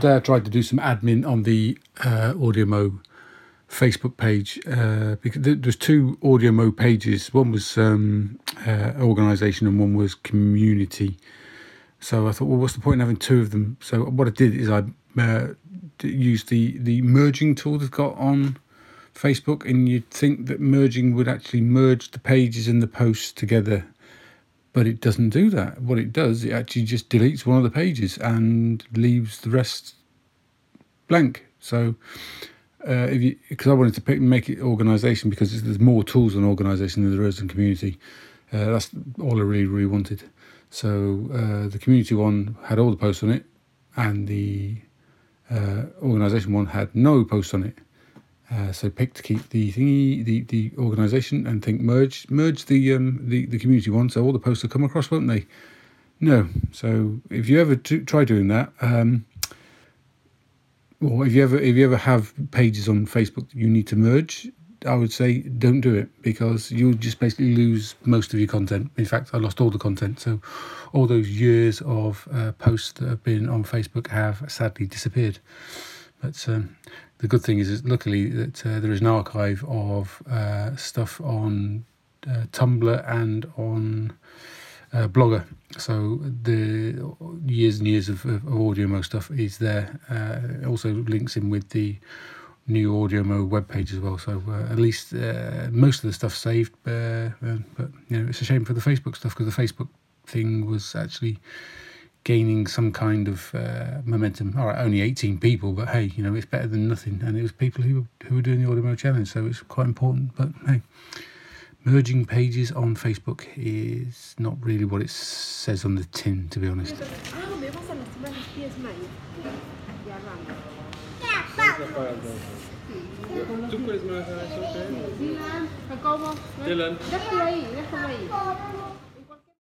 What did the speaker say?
today I tried to do some admin on the uh, AudioMo Facebook page uh, because there- there's two AudioMo pages. One was um, uh, organisation and one was community. So I thought, well, what's the point in having two of them? So what I did is I uh, used the the merging tool they've got on Facebook, and you'd think that merging would actually merge the pages and the posts together, but it doesn't do that. What it does, it actually just deletes one of the pages and leaves the rest blank. So uh, if you because I wanted to pick, make it organisation because there's more tools on organisation than there is in community. Uh, that's all I really really wanted. So uh, the community one had all the posts on it, and the uh, organisation one had no posts on it. Uh, so pick to keep the thingy, the the organisation, and think merge merge the um the the community one. So all the posts will come across, won't they? No. So if you ever do, try doing that, um, or if you ever if you ever have pages on Facebook that you need to merge, I would say don't do it because you'll just basically lose most of your content. In fact, I lost all the content. So all those years of uh, posts that have been on Facebook have sadly disappeared. But um, the good thing is, is luckily that uh, there is an archive of uh, stuff on uh, Tumblr and on uh, Blogger. So the years and years of, of AudioMo stuff is there. Uh, it also links in with the new AudioMo webpage as well. So uh, at least uh, most of the stuff saved. Uh, uh, but you know, it's a shame for the Facebook stuff because the Facebook thing was actually gaining some kind of uh, momentum. All right, only 18 people, but hey, you know, it's better than nothing. And it was people who who were doing the AudioMo challenge, so it's quite important. But hey, merging pages on Facebook is not really what it says on the tin, to be honest.